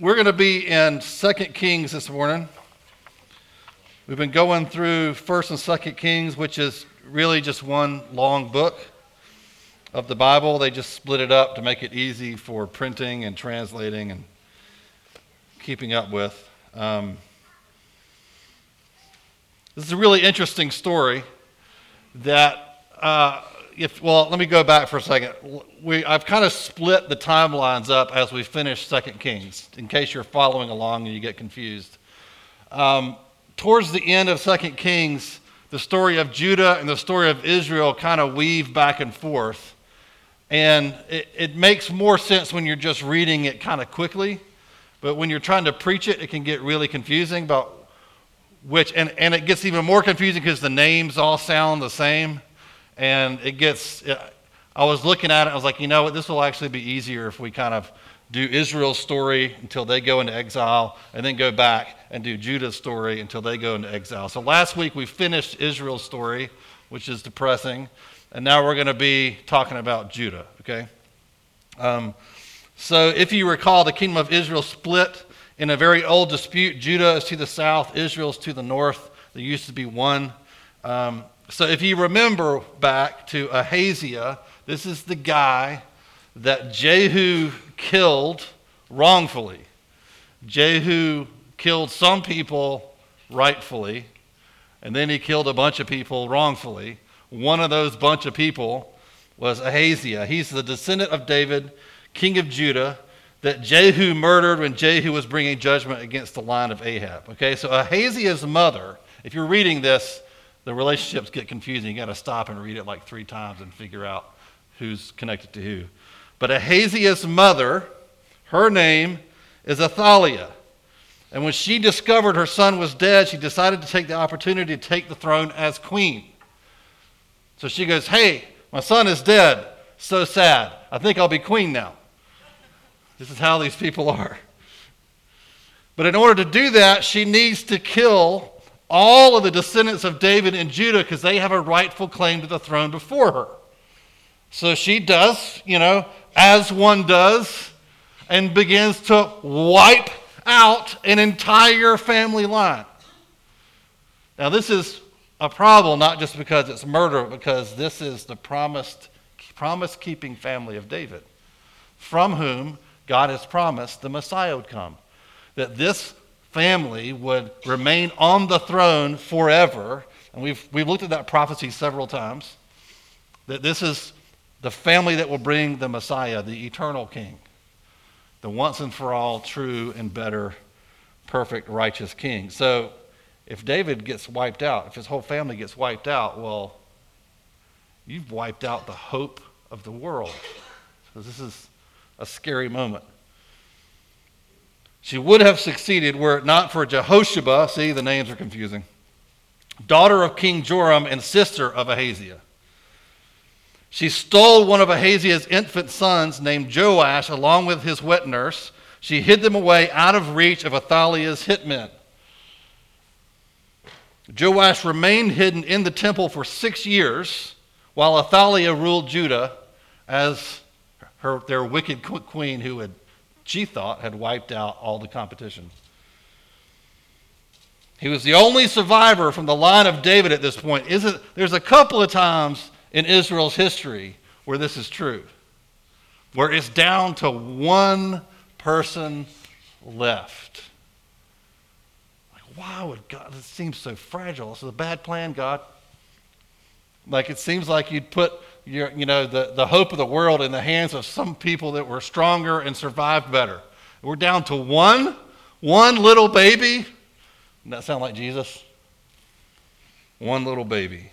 we're going to be in Second Kings this morning. We've been going through First and Second Kings, which is really just one long book of the Bible. They just split it up to make it easy for printing and translating and keeping up with. Um, this is a really interesting story that uh, if well, let me go back for a second. We, I've kind of split the timelines up as we finish Second Kings, in case you're following along and you get confused. Um, towards the end of Second Kings, the story of Judah and the story of Israel kind of weave back and forth, and it, it makes more sense when you're just reading it kind of quickly. But when you're trying to preach it, it can get really confusing about which, and, and it gets even more confusing because the names all sound the same and it gets. I was looking at it. I was like, you know what? This will actually be easier if we kind of do Israel's story until they go into exile, and then go back and do Judah's story until they go into exile. So last week we finished Israel's story, which is depressing, and now we're going to be talking about Judah. Okay. Um, so if you recall, the kingdom of Israel split in a very old dispute. Judah is to the south, Israel is to the north. There used to be one. Um, so if you remember back to Ahaziah, this is the guy that Jehu killed wrongfully. Jehu killed some people rightfully, and then he killed a bunch of people wrongfully. One of those bunch of people was Ahaziah. He's the descendant of David, king of Judah, that Jehu murdered when Jehu was bringing judgment against the line of Ahab. Okay, so Ahaziah's mother, if you're reading this, the relationships get confusing. You got to stop and read it like three times and figure out who's connected to who. But Ahaziah's mother, her name is Athaliah. And when she discovered her son was dead, she decided to take the opportunity to take the throne as queen. So she goes, Hey, my son is dead. So sad. I think I'll be queen now. This is how these people are. But in order to do that, she needs to kill all of the descendants of David and Judah because they have a rightful claim to the throne before her. So she does, you know, as one does, and begins to wipe out an entire family line. Now, this is a problem not just because it's murder, because this is the promised, promise keeping family of David, from whom God has promised the Messiah would come. That this family would remain on the throne forever. And we've, we've looked at that prophecy several times. That this is the family that will bring the Messiah, the eternal King, the once and for all true and better, perfect, righteous King. So if David gets wiped out, if his whole family gets wiped out, well, you've wiped out the hope of the world. So this is a scary moment. She would have succeeded were it not for Jehosheba, see, the names are confusing, daughter of King Joram and sister of Ahaziah. She stole one of Ahaziah's infant sons named Joash along with his wet nurse. She hid them away out of reach of Athaliah's hitmen. Joash remained hidden in the temple for six years while Athaliah ruled Judah as her, their wicked queen who had she thought had wiped out all the competition. He was the only survivor from the line of David at this point. Isn't, there's a couple of times in Israel's history where this is true, where it's down to one person left. Like, why would God? It seems so fragile. This is a bad plan, God. Like, it seems like you'd put your, you know, the, the hope of the world in the hands of some people that were stronger and survived better. We're down to one, one little baby. Doesn't that sound like Jesus? One little baby.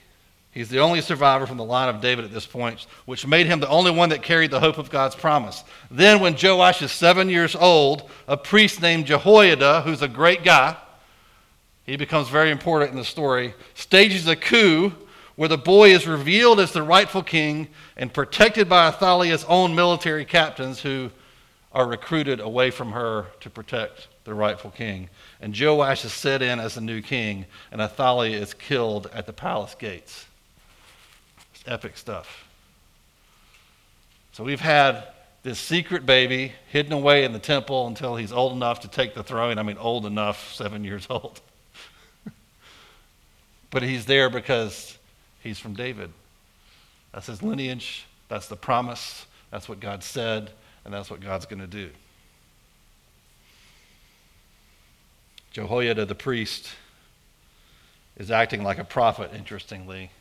He's the only survivor from the line of David at this point, which made him the only one that carried the hope of God's promise. Then, when Joash is seven years old, a priest named Jehoiada, who's a great guy, he becomes very important in the story, stages a coup where the boy is revealed as the rightful king and protected by Athaliah's own military captains who are recruited away from her to protect the rightful king. And Joash is set in as the new king, and Athaliah is killed at the palace gates. It's epic stuff. So we've had this secret baby hidden away in the temple until he's old enough to take the throne. I mean, old enough, seven years old. but he's there because he's from David. That's his lineage. That's the promise. That's what God said. And that's what God's going to do. Jehoiada the priest is acting like a prophet, interestingly.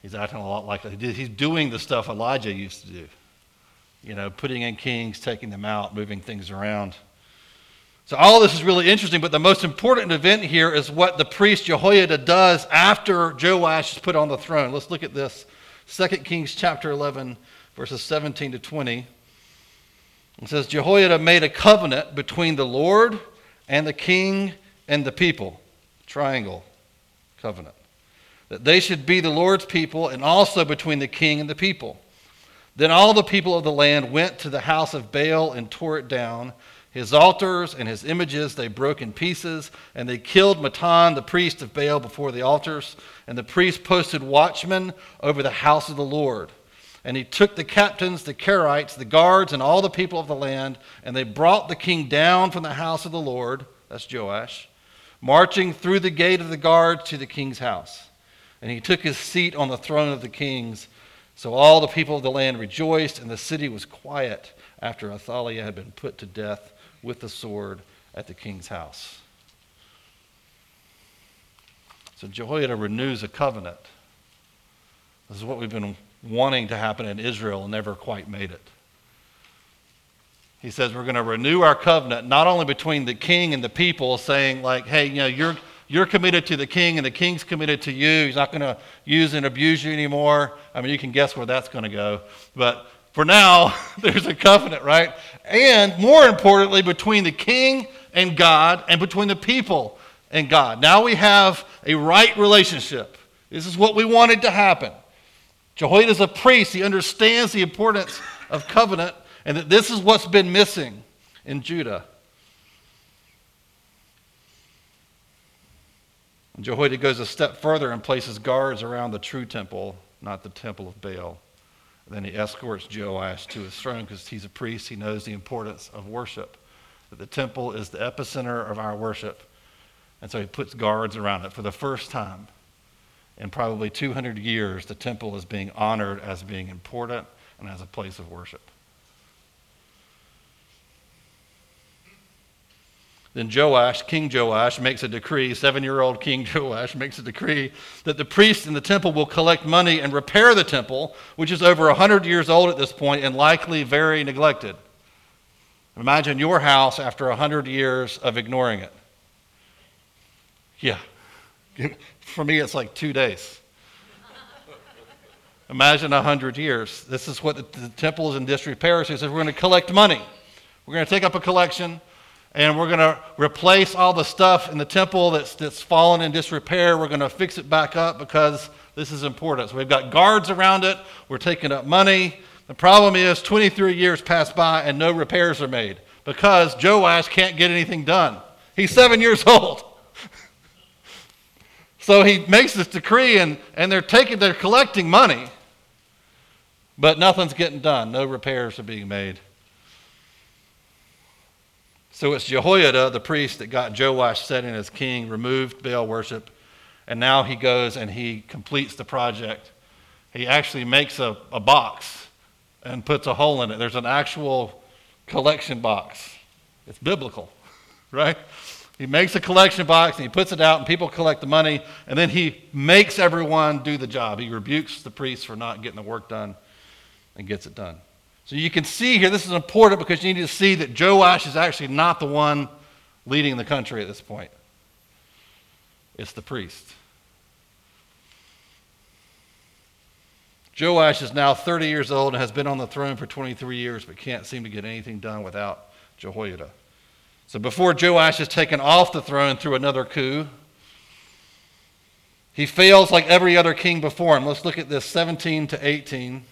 He's acting a lot like he's doing the stuff Elijah used to do. You know, putting in kings, taking them out, moving things around. So all this is really interesting, but the most important event here is what the priest Jehoiada does after Joash is put on the throne. Let's look at this. 2 Kings chapter 11, verses 17 to 20. It says, Jehoiada made a covenant between the Lord and the king and the people. Triangle covenant. That they should be the Lord's people and also between the king and the people. Then all the people of the land went to the house of Baal and tore it down. His altars and his images they broke in pieces, and they killed Mattan, the priest of Baal, before the altars. And the priest posted watchmen over the house of the Lord. And he took the captains, the Carites, the guards, and all the people of the land, and they brought the king down from the house of the Lord, that's Joash, marching through the gate of the guards to the king's house. And he took his seat on the throne of the kings. So all the people of the land rejoiced, and the city was quiet after Athaliah had been put to death with the sword at the king's house. So Jehoiada renews a covenant. This is what we've been wanting to happen in Israel and never quite made it. He says we're going to renew our covenant not only between the king and the people, saying, like, hey, you know, you're, you're committed to the king and the king's committed to you. He's not going to use and abuse you anymore. I mean, you can guess where that's going to go. But for now, there's a covenant, right? And more importantly, between the king and God and between the people and God. Now we have a right relationship. This is what we wanted to happen. Jehoiada is a priest. He understands the importance of covenant and that this is what's been missing in Judah. And Jehoiada goes a step further and places guards around the true temple, not the temple of Baal. Then he escorts Joash to his throne because he's a priest. He knows the importance of worship, that the temple is the epicenter of our worship. And so he puts guards around it for the first time in probably 200 years, the temple is being honored as being important and as a place of worship. Then Joash, King Joash, makes a decree, seven year old King Joash makes a decree that the priests in the temple will collect money and repair the temple, which is over 100 years old at this point and likely very neglected. Imagine your house after 100 years of ignoring it. Yeah. For me, it's like two days. Imagine a hundred years. This is what the, the temple is in disrepair. So he says, We're going to collect money. We're going to take up a collection and we're going to replace all the stuff in the temple that's, that's fallen in disrepair. We're going to fix it back up because this is important. So we've got guards around it. We're taking up money. The problem is 23 years pass by and no repairs are made because Joash can't get anything done. He's seven years old. So he makes this decree, and, and they're taking, they're collecting money, but nothing's getting done. No repairs are being made. So it's Jehoiada, the priest, that got Joash set in as king, removed Baal worship, and now he goes and he completes the project. He actually makes a, a box and puts a hole in it. There's an actual collection box. It's biblical, right? He makes a collection box and he puts it out, and people collect the money, and then he makes everyone do the job. He rebukes the priests for not getting the work done and gets it done. So you can see here, this is important because you need to see that Joash is actually not the one leading the country at this point, it's the priest. Joash is now 30 years old and has been on the throne for 23 years, but can't seem to get anything done without Jehoiada. So before Joash is taken off the throne through another coup, he fails like every other king before him. Let's look at this 17 to 18,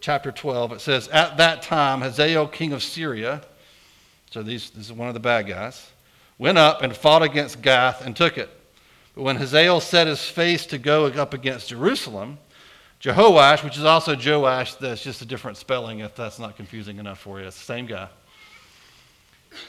chapter 12. It says, At that time, Hazael, king of Syria, so these, this is one of the bad guys, went up and fought against Gath and took it. But when Hazael set his face to go up against Jerusalem, Jehoash, which is also Joash, that's just a different spelling if that's not confusing enough for you. It's the same guy.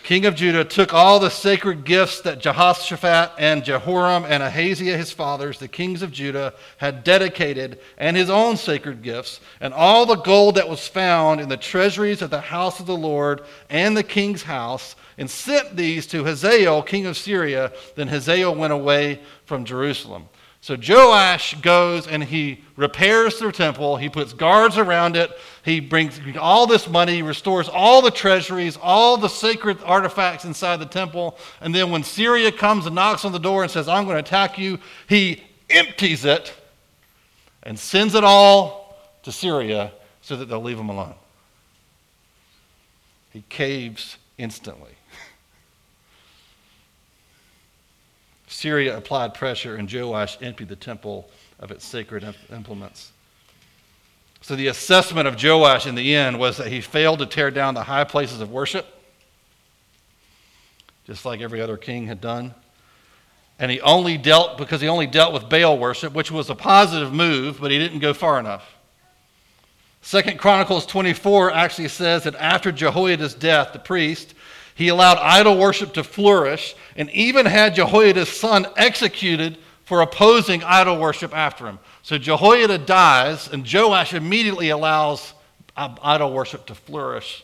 King of Judah took all the sacred gifts that Jehoshaphat and Jehoram and Ahaziah his fathers, the kings of Judah, had dedicated, and his own sacred gifts, and all the gold that was found in the treasuries of the house of the Lord and the king's house, and sent these to Hazael, king of Syria. Then Hazael went away from Jerusalem. So Joash goes and he repairs the temple. He puts guards around it. He brings all this money, restores all the treasuries, all the sacred artifacts inside the temple. And then when Syria comes and knocks on the door and says, I'm going to attack you, he empties it and sends it all to Syria so that they'll leave him alone. He caves instantly. Syria applied pressure, and Joash emptied the temple of its sacred implements. So the assessment of Joash in the end was that he failed to tear down the high places of worship, just like every other king had done. And he only dealt, because he only dealt with Baal worship, which was a positive move, but he didn't go far enough. Second Chronicles 24 actually says that after Jehoiada's death, the priest, he allowed idol worship to flourish and even had Jehoiada's son executed for opposing idol worship after him. So Jehoiada dies, and Joash immediately allows idol worship to flourish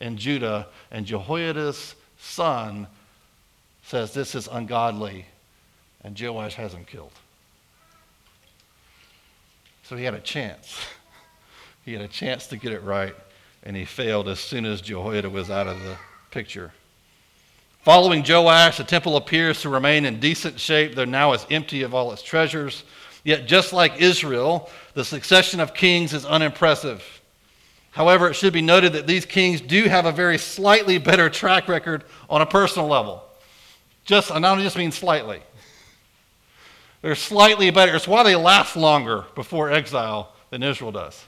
in Judah. And Jehoiada's son says, This is ungodly, and Joash has him killed. So he had a chance. he had a chance to get it right, and he failed as soon as Jehoiada was out of the picture. Following Joash, the temple appears to remain in decent shape, though now it's empty of all its treasures. Yet, just like Israel, the succession of kings is unimpressive. However, it should be noted that these kings do have a very slightly better track record on a personal level. Just, and I don't just mean slightly. They're slightly better. It's why they last longer before exile than Israel does.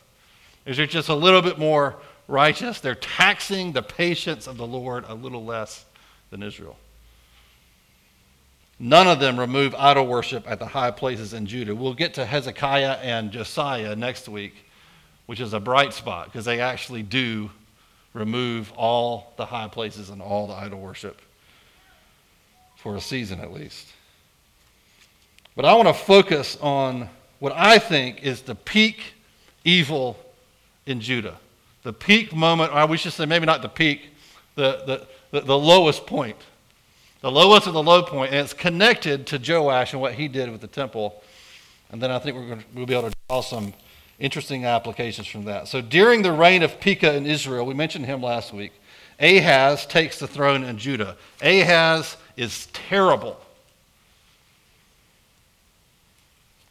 Is they're just a little bit more righteous. They're taxing the patience of the Lord a little less than Israel. None of them remove idol worship at the high places in Judah. We'll get to Hezekiah and Josiah next week, which is a bright spot because they actually do remove all the high places and all the idol worship for a season at least. But I want to focus on what I think is the peak evil in Judah the peak moment, or we should say maybe not the peak, the, the, the, lowest point. The lowest of the low point, and it's connected to Joash and what he did with the temple. And then I think we're going to, we'll be able to draw some interesting applications from that. So during the reign of Pekah in Israel, we mentioned him last week, Ahaz takes the throne in Judah. Ahaz is terrible.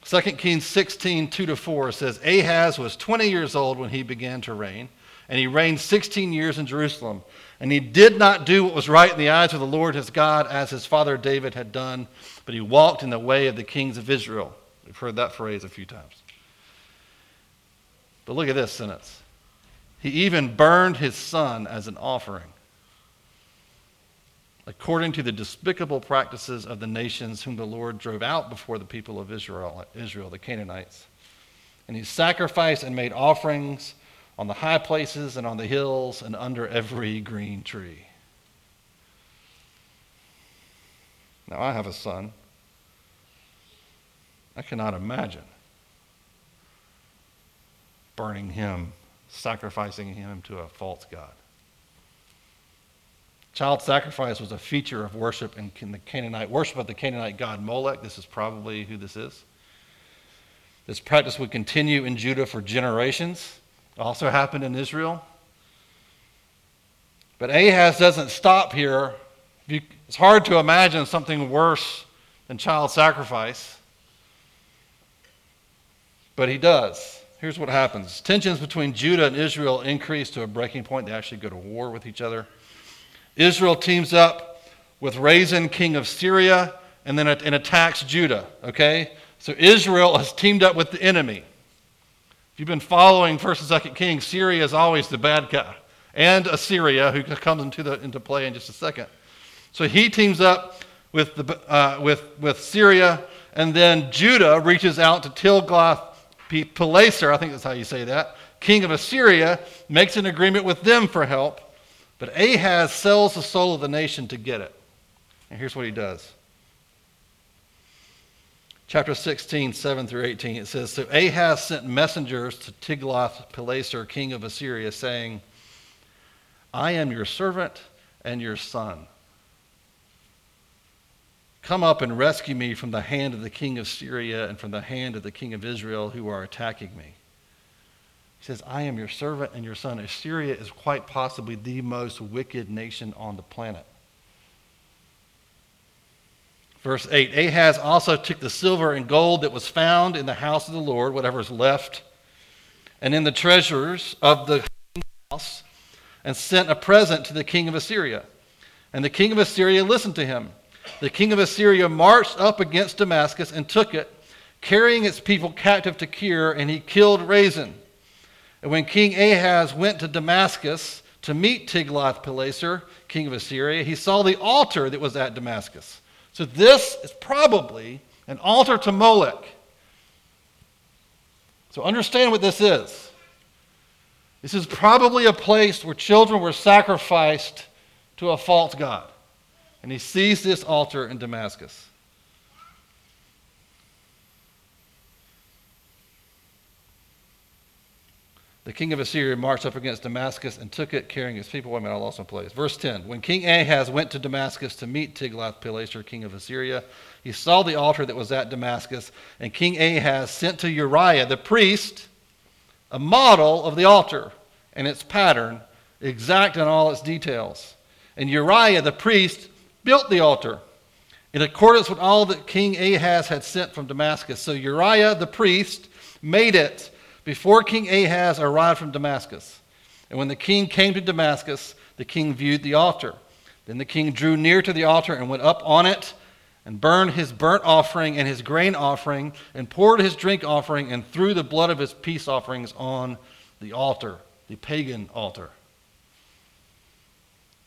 2 Kings 16, 2 to 4 says, Ahaz was 20 years old when he began to reign and he reigned 16 years in Jerusalem. And he did not do what was right in the eyes of the Lord his God, as his father David had done, but he walked in the way of the kings of Israel. We've heard that phrase a few times. But look at this sentence. He even burned his son as an offering, according to the despicable practices of the nations whom the Lord drove out before the people of Israel, Israel the Canaanites. And he sacrificed and made offerings on the high places and on the hills and under every green tree. Now, I have a son. I cannot imagine burning him, sacrificing him to a false God. Child sacrifice was a feature of worship in the Canaanite worship of the Canaanite god Molech. This is probably who this is. This practice would continue in Judah for generations also happened in Israel. But Ahaz doesn't stop here. It's hard to imagine something worse than child sacrifice. But he does. Here's what happens tensions between Judah and Israel increase to a breaking point. They actually go to war with each other. Israel teams up with Rezin, king of Syria, and then and attacks Judah. Okay? So Israel has teamed up with the enemy. If you've been following 1st and 2nd Kings, Syria is always the bad guy. And Assyria, who comes into, the, into play in just a second. So he teams up with, the, uh, with, with Syria, and then Judah reaches out to Tilgath Pilaser, I think that's how you say that, king of Assyria, makes an agreement with them for help, but Ahaz sells the soul of the nation to get it. And here's what he does. Chapter 16, 7 through 18, it says So Ahaz sent messengers to Tiglath-Pileser, king of Assyria, saying, I am your servant and your son. Come up and rescue me from the hand of the king of Syria and from the hand of the king of Israel who are attacking me. He says, I am your servant and your son. Assyria is quite possibly the most wicked nation on the planet. Verse 8 Ahaz also took the silver and gold that was found in the house of the Lord, whatever is left, and in the treasures of the house, and sent a present to the king of Assyria. And the king of Assyria listened to him the king of Assyria marched up against Damascus and took it, carrying its people captive to Kir, and he killed Rezin. And when King Ahaz went to Damascus to meet Tiglath-Pileser, king of Assyria, he saw the altar that was at Damascus. So this is probably an altar to Molech. So understand what this is. This is probably a place where children were sacrificed to a false god and he sees this altar in Damascus. The king of Assyria marched up against Damascus and took it, carrying his people. Wait a minute, I lost my place. Verse 10. When King Ahaz went to Damascus to meet Tiglath-Pileser, king of Assyria, he saw the altar that was at Damascus, and King Ahaz sent to Uriah the priest a model of the altar and its pattern, exact in all its details. And Uriah the priest built the altar in accordance with all that King Ahaz had sent from Damascus. So Uriah the priest made it before King Ahaz arrived from Damascus. And when the king came to Damascus, the king viewed the altar. Then the king drew near to the altar and went up on it and burned his burnt offering and his grain offering and poured his drink offering and threw the blood of his peace offerings on the altar, the pagan altar.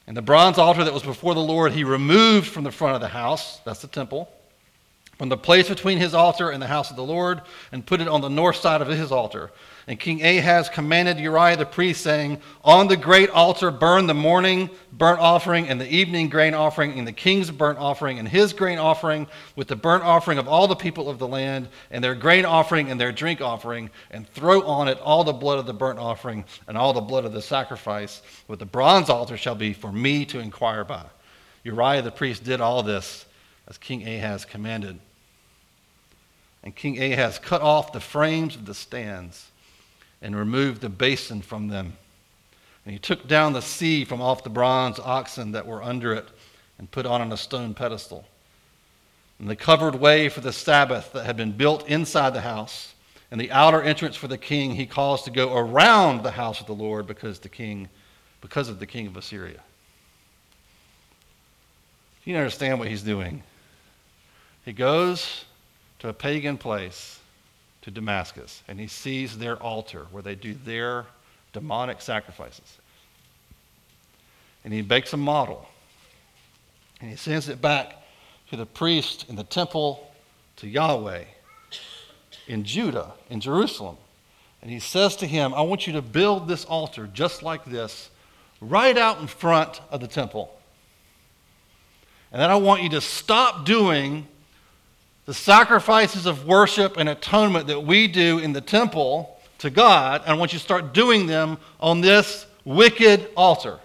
And the bronze altar that was before the Lord, he removed from the front of the house, that's the temple, from the place between his altar and the house of the Lord, and put it on the north side of his altar. And King Ahaz commanded Uriah the priest, saying, On the great altar burn the morning burnt offering and the evening grain offering, and the king's burnt offering and his grain offering, with the burnt offering of all the people of the land, and their grain offering and their drink offering, and throw on it all the blood of the burnt offering and all the blood of the sacrifice. With the bronze altar shall be for me to inquire by. Uriah the priest did all this as King Ahaz commanded. And King Ahaz cut off the frames of the stands and removed the basin from them. And he took down the sea from off the bronze oxen that were under it and put on a stone pedestal. And the covered way for the Sabbath that had been built inside the house, and the outer entrance for the king, he caused to go around the house of the Lord because the king, because of the king of Assyria. You understand what he's doing. He goes to a pagan place to Damascus and he sees their altar where they do their demonic sacrifices. And he makes a model and he sends it back to the priest in the temple to Yahweh in Judah, in Jerusalem. And he says to him, I want you to build this altar just like this, right out in front of the temple. And then I want you to stop doing the sacrifices of worship and atonement that we do in the temple to God, and I want you to start doing them on this wicked altar.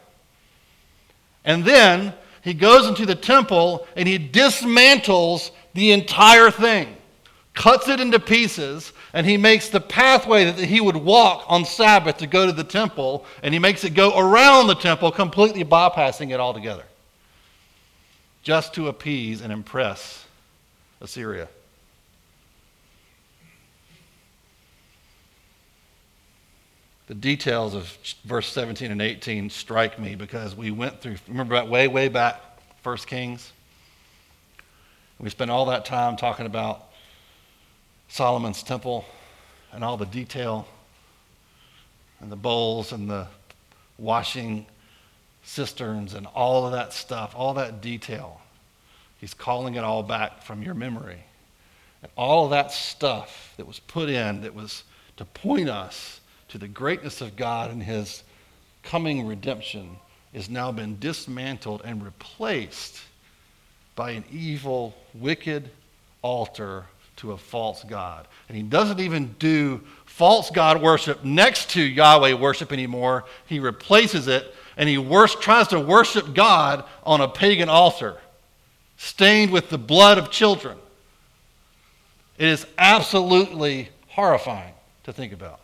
And then he goes into the temple and he dismantles the entire thing, cuts it into pieces, and he makes the pathway that he would walk on Sabbath to go to the temple, and he makes it go around the temple, completely bypassing it altogether, just to appease and impress Assyria. The details of verse 17 and 18 strike me because we went through, remember that way, way back, First Kings? We spent all that time talking about Solomon's temple and all the detail and the bowls and the washing cisterns and all of that stuff, all that detail. He's calling it all back from your memory. And all that stuff that was put in that was to point us to the greatness of God and his coming redemption has now been dismantled and replaced by an evil, wicked altar to a false God. And he doesn't even do false God worship next to Yahweh worship anymore. He replaces it and he tries to worship God on a pagan altar, stained with the blood of children. It is absolutely horrifying to think about.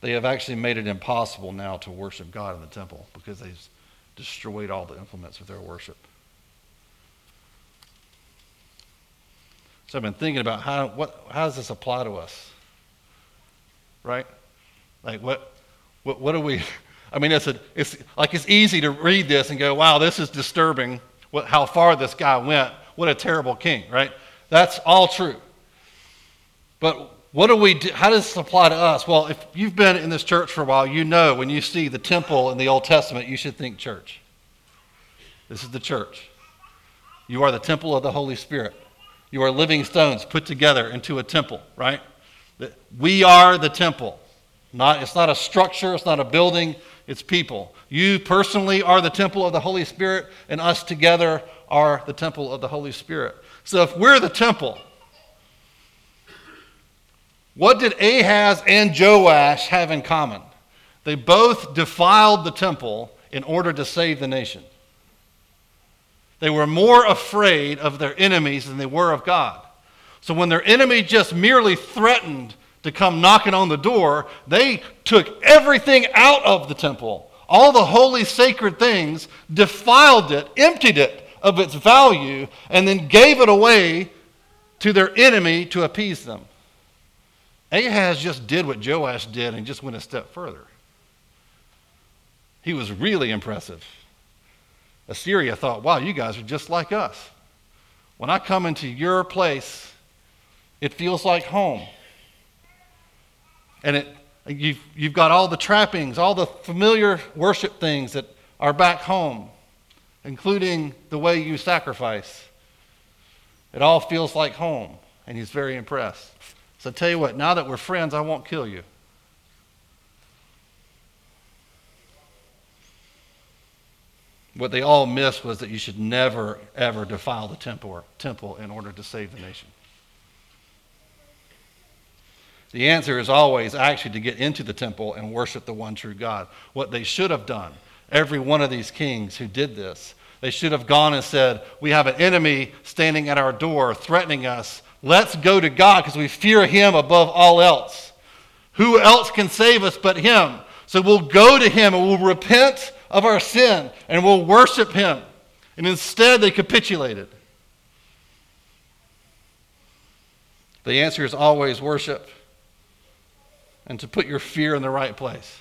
They have actually made it impossible now to worship God in the temple because they've destroyed all the implements of their worship. So I've been thinking about how, what, how does this apply to us? Right? Like, what, what, what do we, I mean, it's, a, it's like it's easy to read this and go, wow, this is disturbing what, how far this guy went. What a terrible king, right? That's all true. But what do we do? How does this apply to us? Well, if you've been in this church for a while, you know when you see the temple in the Old Testament, you should think church. This is the church. You are the temple of the Holy Spirit. You are living stones put together into a temple, right? We are the temple. Not, it's not a structure, it's not a building, it's people. You personally are the temple of the Holy Spirit, and us together are the temple of the Holy Spirit. So if we're the temple, what did Ahaz and Joash have in common? They both defiled the temple in order to save the nation. They were more afraid of their enemies than they were of God. So when their enemy just merely threatened to come knocking on the door, they took everything out of the temple, all the holy sacred things, defiled it, emptied it of its value, and then gave it away to their enemy to appease them. Ahaz just did what Joash did and just went a step further. He was really impressive. Assyria thought, wow, you guys are just like us. When I come into your place, it feels like home. And it, you've, you've got all the trappings, all the familiar worship things that are back home, including the way you sacrifice. It all feels like home. And he's very impressed. So I tell you what, now that we're friends, I won't kill you. What they all missed was that you should never, ever defile the temple, temple in order to save the nation. The answer is always actually to get into the temple and worship the one true God. What they should have done, every one of these kings who did this, they should have gone and said, We have an enemy standing at our door threatening us. Let's go to God because we fear him above all else. Who else can save us but him? So we'll go to him and we'll repent of our sin and we'll worship him. And instead, they capitulated. The answer is always worship and to put your fear in the right place.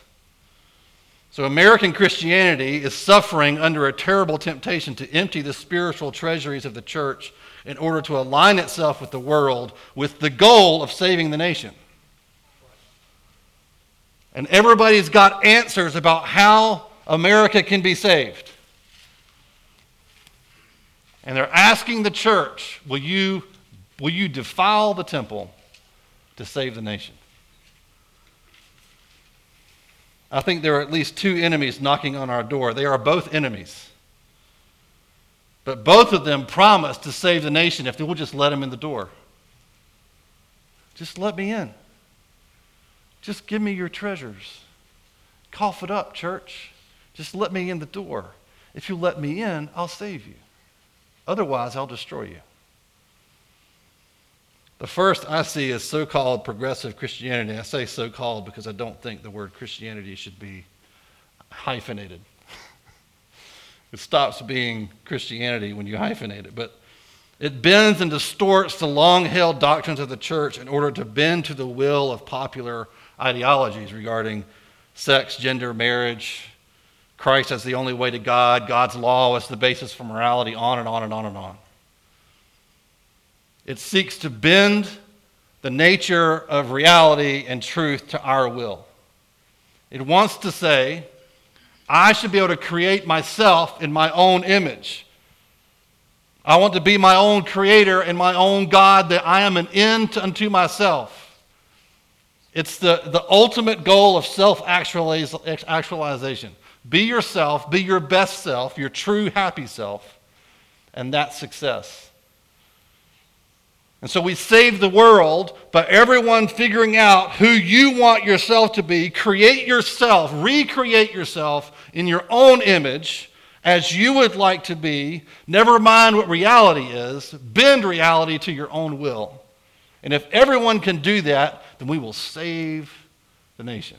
So, American Christianity is suffering under a terrible temptation to empty the spiritual treasuries of the church in order to align itself with the world with the goal of saving the nation. And everybody's got answers about how America can be saved. And they're asking the church, will you, will you defile the temple to save the nation? I think there are at least two enemies knocking on our door. They are both enemies. But both of them promise to save the nation if they will just let them in the door. Just let me in. Just give me your treasures. Cough it up, church. Just let me in the door. If you let me in, I'll save you. Otherwise, I'll destroy you. The first I see is so called progressive Christianity. I say so called because I don't think the word Christianity should be hyphenated. it stops being Christianity when you hyphenate it. But it bends and distorts the long held doctrines of the church in order to bend to the will of popular ideologies regarding sex, gender, marriage, Christ as the only way to God, God's law as the basis for morality, on and on and on and on. It seeks to bend the nature of reality and truth to our will. It wants to say, I should be able to create myself in my own image. I want to be my own creator and my own God, that I am an end unto myself. It's the, the ultimate goal of self actualization. Be yourself, be your best self, your true happy self, and that's success. And so we save the world by everyone figuring out who you want yourself to be. Create yourself, recreate yourself in your own image as you would like to be. Never mind what reality is, bend reality to your own will. And if everyone can do that, then we will save the nation.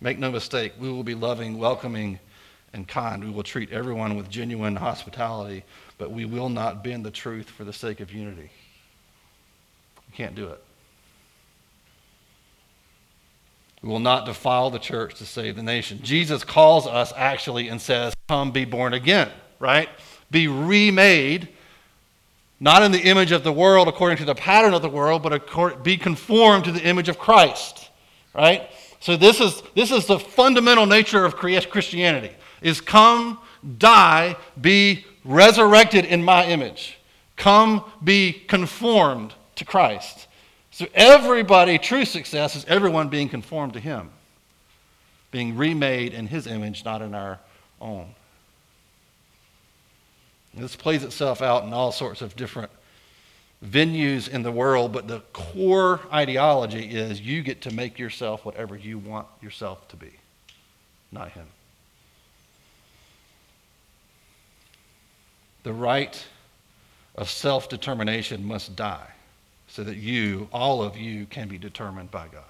Make no mistake, we will be loving, welcoming, and kind. We will treat everyone with genuine hospitality, but we will not bend the truth for the sake of unity. We can't do it. We will not defile the church to save the nation. Jesus calls us actually and says, Come be born again, right? Be remade, not in the image of the world according to the pattern of the world, but be conformed to the image of Christ, right? So this is, this is the fundamental nature of Christianity is come, die, be resurrected in my image. Come be conformed to Christ. So everybody, true success is everyone being conformed to him, being remade in his image, not in our own. This plays itself out in all sorts of different venues in the world, but the core ideology is you get to make yourself whatever you want yourself to be, not him. The right of self determination must die so that you, all of you, can be determined by God.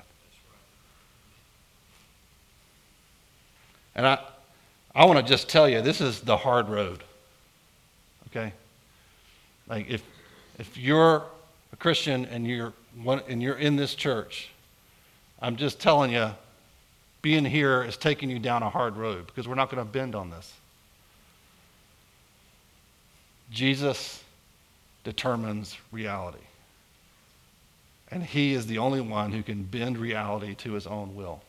And I, I want to just tell you, this is the hard road. Okay? Like, if, if you're a Christian and you're, one, and you're in this church, I'm just telling you, being here is taking you down a hard road because we're not going to bend on this. Jesus determines reality. And he is the only one who can bend reality to his own will.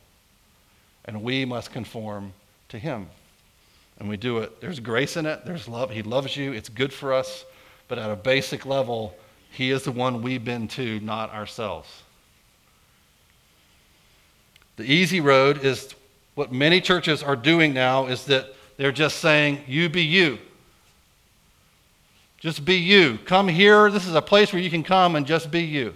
And we must conform to him. And we do it. There's grace in it, there's love. He loves you, it's good for us. But at a basic level, he is the one we bend to, not ourselves. The easy road is what many churches are doing now is that they're just saying, You be you. Just be you. Come here. This is a place where you can come and just be you.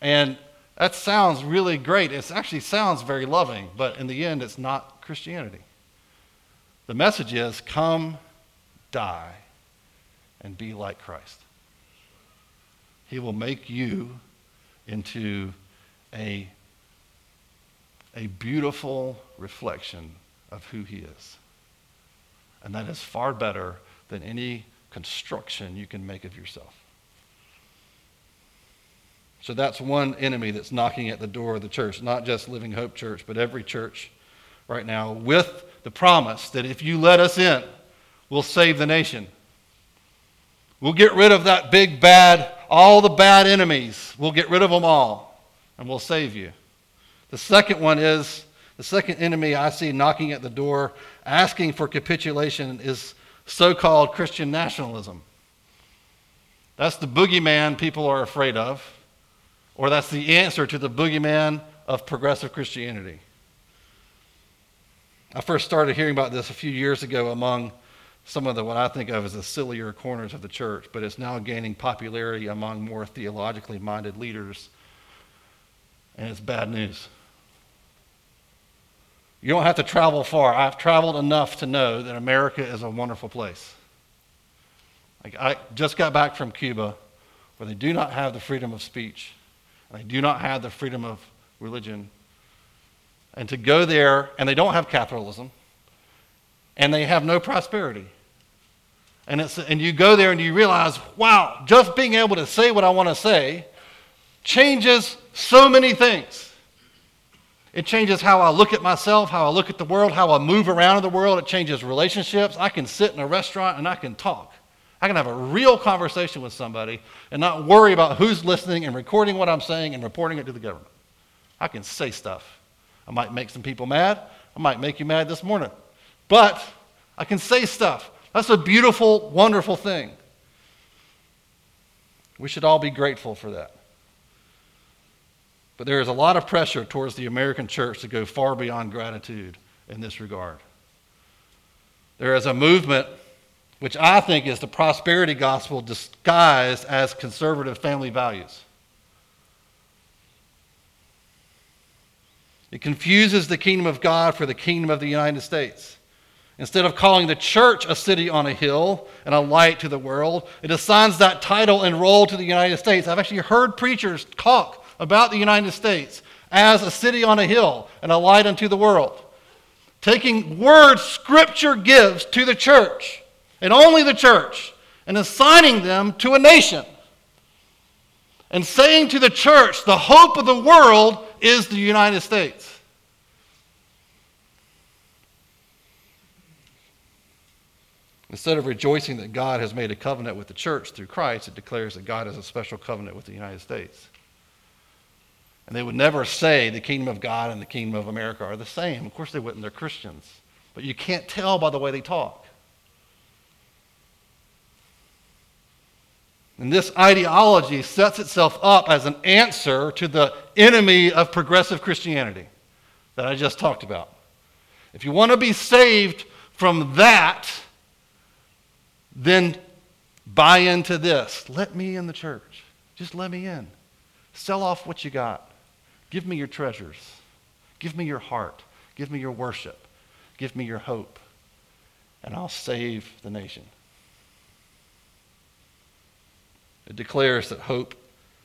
And that sounds really great. It actually sounds very loving, but in the end, it's not Christianity. The message is come, die, and be like Christ. He will make you into a, a beautiful reflection of who He is. And that is far better than any construction you can make of yourself. So that's one enemy that's knocking at the door of the church, not just Living Hope Church, but every church right now, with the promise that if you let us in, we'll save the nation. We'll get rid of that big bad, all the bad enemies. We'll get rid of them all, and we'll save you. The second one is the second enemy I see knocking at the door, asking for capitulation, is so called Christian nationalism. That's the boogeyman people are afraid of, or that's the answer to the boogeyman of progressive Christianity. I first started hearing about this a few years ago among some of the what I think of as the sillier corners of the church, but it's now gaining popularity among more theologically minded leaders, and it's bad news. You don't have to travel far. I've traveled enough to know that America is a wonderful place. Like I just got back from Cuba, where they do not have the freedom of speech, and they do not have the freedom of religion. And to go there, and they don't have capitalism, and they have no prosperity. And, it's, and you go there and you realize, wow, just being able to say what I want to say changes so many things. It changes how I look at myself, how I look at the world, how I move around in the world. It changes relationships. I can sit in a restaurant and I can talk I can have a real conversation with somebody and not worry about who's listening and recording what I'm saying and reporting it to the government. I can say stuff. I might make some people mad. I might make you mad this morning. But I can say stuff. That's a beautiful, wonderful thing. We should all be grateful for that. But there is a lot of pressure towards the American church to go far beyond gratitude in this regard. There is a movement which I think is the prosperity gospel disguised as conservative family values. It confuses the kingdom of God for the kingdom of the United States. Instead of calling the church a city on a hill and a light to the world, it assigns that title and role to the United States. I've actually heard preachers talk about the United States as a city on a hill and a light unto the world. Taking words Scripture gives to the church and only the church and assigning them to a nation. And saying to the church, the hope of the world is the United States. Instead of rejoicing that God has made a covenant with the church through Christ, it declares that God has a special covenant with the United States. And they would never say the kingdom of God and the kingdom of America are the same. Of course they wouldn't, they're Christians. But you can't tell by the way they talk. And this ideology sets itself up as an answer to the enemy of progressive Christianity that I just talked about. If you want to be saved from that, then buy into this. Let me in the church. Just let me in. Sell off what you got. Give me your treasures. Give me your heart. Give me your worship. Give me your hope. And I'll save the nation. It declares that hope,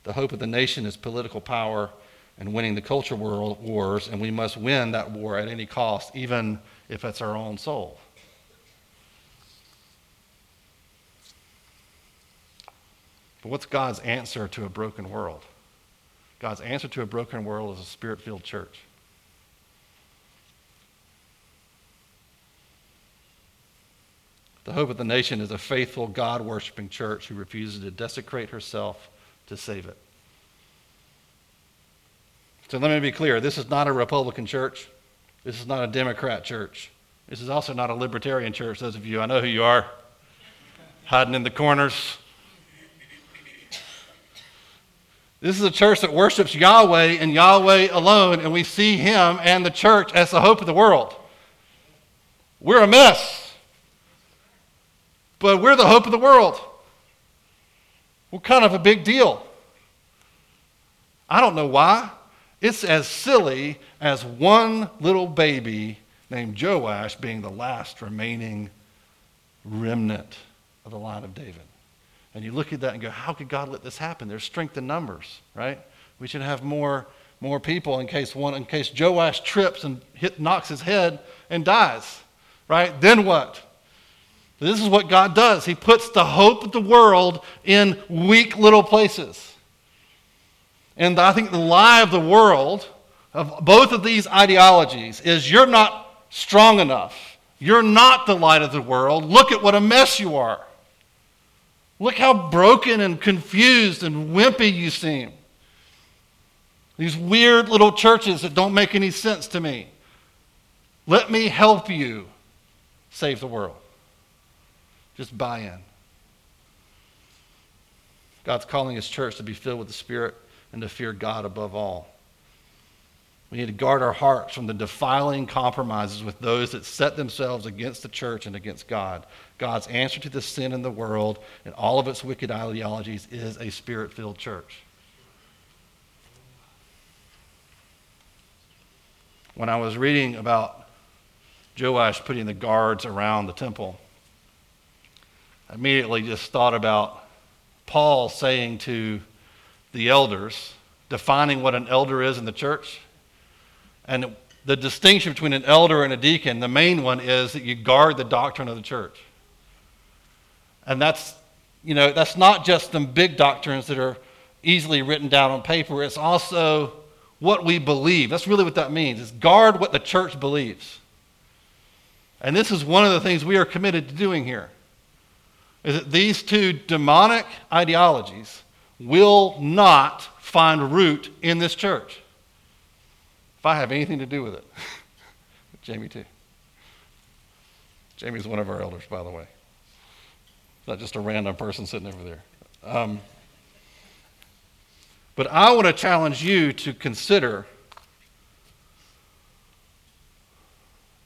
the hope of the nation is political power and winning the culture wars, and we must win that war at any cost, even if it's our own soul. But what's God's answer to a broken world? God's answer to a broken world is a spirit filled church. The hope of the nation is a faithful, God worshiping church who refuses to desecrate herself to save it. So let me be clear this is not a Republican church. This is not a Democrat church. This is also not a libertarian church. Those of you, I know who you are, hiding in the corners. This is a church that worships Yahweh and Yahweh alone, and we see Him and the church as the hope of the world. We're a mess but we're the hope of the world. We're kind of a big deal. I don't know why. It's as silly as one little baby named Joash being the last remaining remnant of the line of David. And you look at that and go, how could God let this happen? There's strength in numbers, right? We should have more, more people in case one, in case Joash trips and hit, knocks his head and dies, right? Then what? This is what God does. He puts the hope of the world in weak little places. And I think the lie of the world, of both of these ideologies, is you're not strong enough. You're not the light of the world. Look at what a mess you are. Look how broken and confused and wimpy you seem. These weird little churches that don't make any sense to me. Let me help you save the world. Just buy in. God's calling his church to be filled with the Spirit and to fear God above all. We need to guard our hearts from the defiling compromises with those that set themselves against the church and against God. God's answer to the sin in the world and all of its wicked ideologies is a spirit filled church. When I was reading about Joash putting the guards around the temple, I immediately just thought about Paul saying to the elders, defining what an elder is in the church. And the distinction between an elder and a deacon, the main one is that you guard the doctrine of the church. And that's, you know, that's not just the big doctrines that are easily written down on paper, it's also what we believe. That's really what that means, is guard what the church believes. And this is one of the things we are committed to doing here is that these two demonic ideologies will not find root in this church. If I have anything to do with it, Jamie too. Jamie's one of our elders, by the way. Not just a random person sitting over there. Um, but I want to challenge you to consider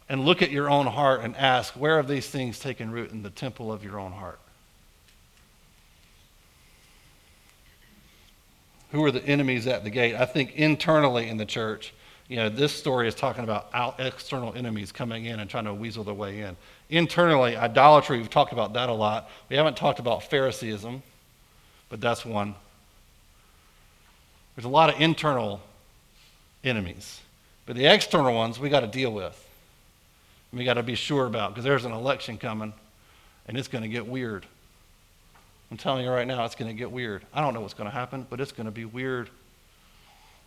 and look at your own heart and ask where have these things taken root in the temple of your own heart? Who are the enemies at the gate? I think internally in the church, you know, this story is talking about out external enemies coming in and trying to weasel their way in. Internally, idolatry, we've talked about that a lot. We haven't talked about Phariseeism, but that's one. There's a lot of internal enemies, but the external ones we got to deal with. We got to be sure about because there's an election coming and it's going to get weird. I'm telling you right now, it's going to get weird. I don't know what's going to happen, but it's going to be weird.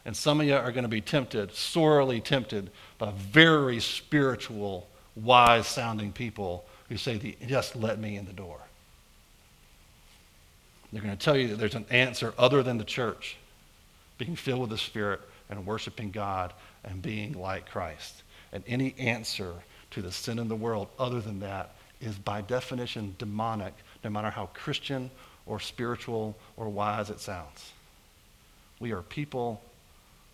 And some of you are going to be tempted, sorely tempted, by very spiritual, wise sounding people who say, just let me in the door. They're going to tell you that there's an answer other than the church being filled with the Spirit and worshiping God and being like Christ. And any answer to the sin in the world other than that is by definition demonic, no matter how Christian or spiritual or wise it sounds. We are people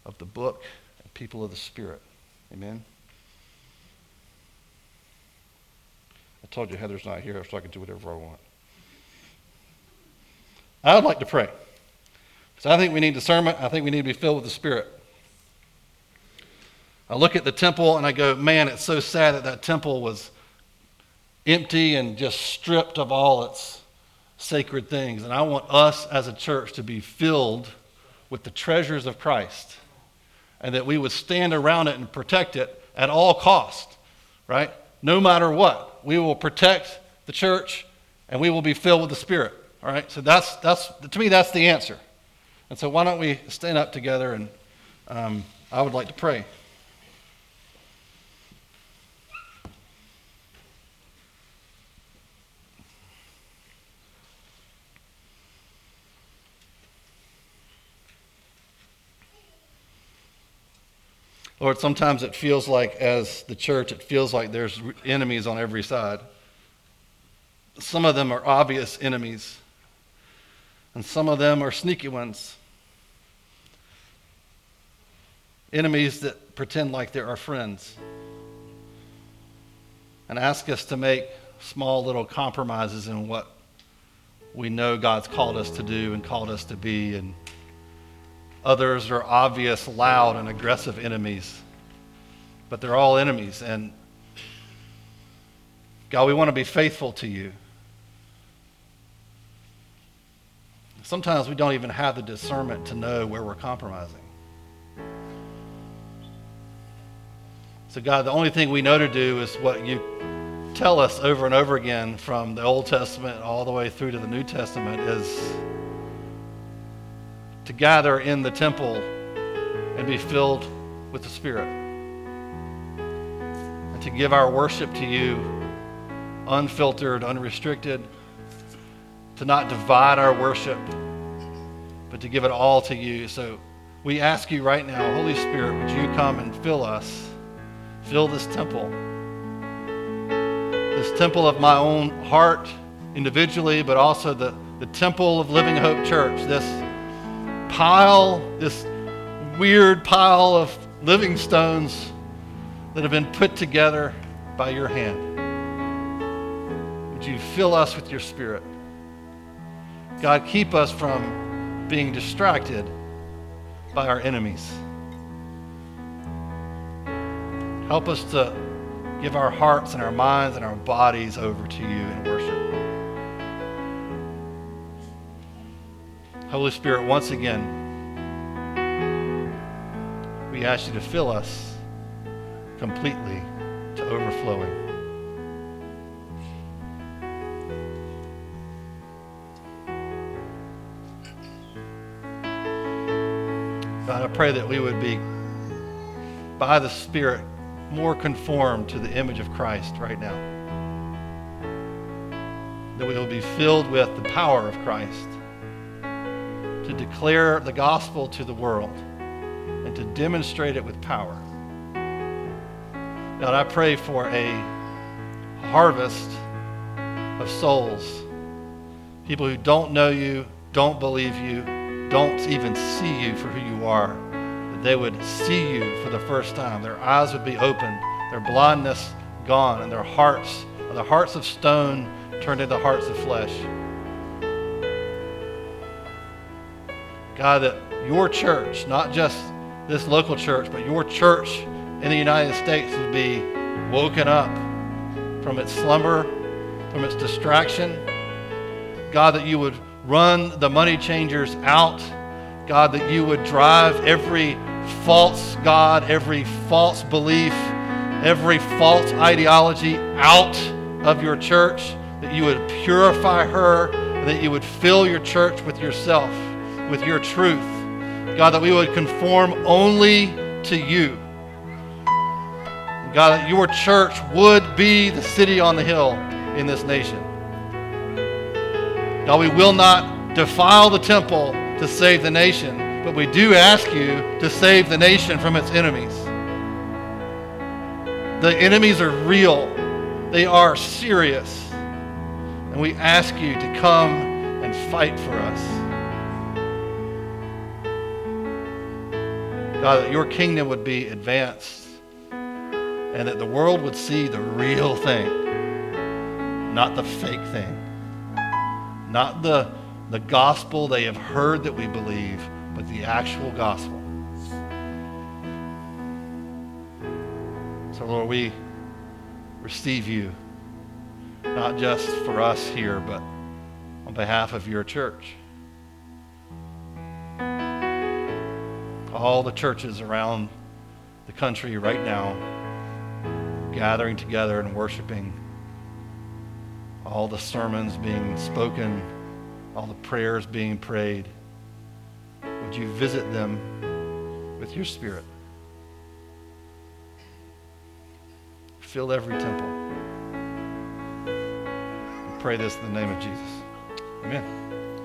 of the book and people of the Spirit. Amen? Told you Heather's not here, so I can do whatever I want. I would like to pray. Because I think we need discernment. I think we need to be filled with the Spirit. I look at the temple and I go, man, it's so sad that that temple was empty and just stripped of all its sacred things. And I want us as a church to be filled with the treasures of Christ and that we would stand around it and protect it at all cost, right? No matter what. We will protect the church and we will be filled with the Spirit, all right? So that's, that's to me, that's the answer. And so why don't we stand up together and um, I would like to pray. Lord, sometimes it feels like, as the church, it feels like there's enemies on every side. Some of them are obvious enemies, and some of them are sneaky ones. Enemies that pretend like they're our friends and ask us to make small little compromises in what we know God's called us to do and called us to be and Others are obvious, loud, and aggressive enemies. But they're all enemies. And God, we want to be faithful to you. Sometimes we don't even have the discernment to know where we're compromising. So, God, the only thing we know to do is what you tell us over and over again from the Old Testament all the way through to the New Testament is to gather in the temple and be filled with the Spirit. And to give our worship to you unfiltered, unrestricted, to not divide our worship, but to give it all to you. So we ask you right now, Holy Spirit, would you come and fill us, fill this temple, this temple of my own heart individually, but also the, the temple of Living Hope Church, this pile, this weird pile of living stones that have been put together by your hand. Would you fill us with your spirit? God, keep us from being distracted by our enemies. Help us to give our hearts and our minds and our bodies over to you in worship. Holy Spirit, once again, we ask you to fill us completely to overflowing. God, I pray that we would be, by the Spirit, more conformed to the image of Christ right now. that we will be filled with the power of Christ to declare the gospel to the world and to demonstrate it with power. God, I pray for a harvest of souls, people who don't know you, don't believe you, don't even see you for who you are, that they would see you for the first time. Their eyes would be opened, their blindness gone, and their hearts, the hearts of stone, turned into hearts of flesh. God, that your church, not just this local church, but your church in the United States would be woken up from its slumber, from its distraction. God, that you would run the money changers out. God, that you would drive every false God, every false belief, every false ideology out of your church, that you would purify her, that you would fill your church with yourself, with your truth. God, that we would conform only to you. God, that your church would be the city on the hill in this nation. God, we will not defile the temple to save the nation, but we do ask you to save the nation from its enemies. The enemies are real, they are serious. And we ask you to come and fight for us. God, that your kingdom would be advanced and that the world would see the real thing, not the fake thing, not the, the gospel they have heard that we believe, but the actual gospel. So, Lord, we receive you, not just for us here, but on behalf of your church. All the churches around the country right now gathering together and worshiping, all the sermons being spoken, all the prayers being prayed. Would you visit them with your spirit? Fill every temple. We pray this in the name of Jesus. Amen.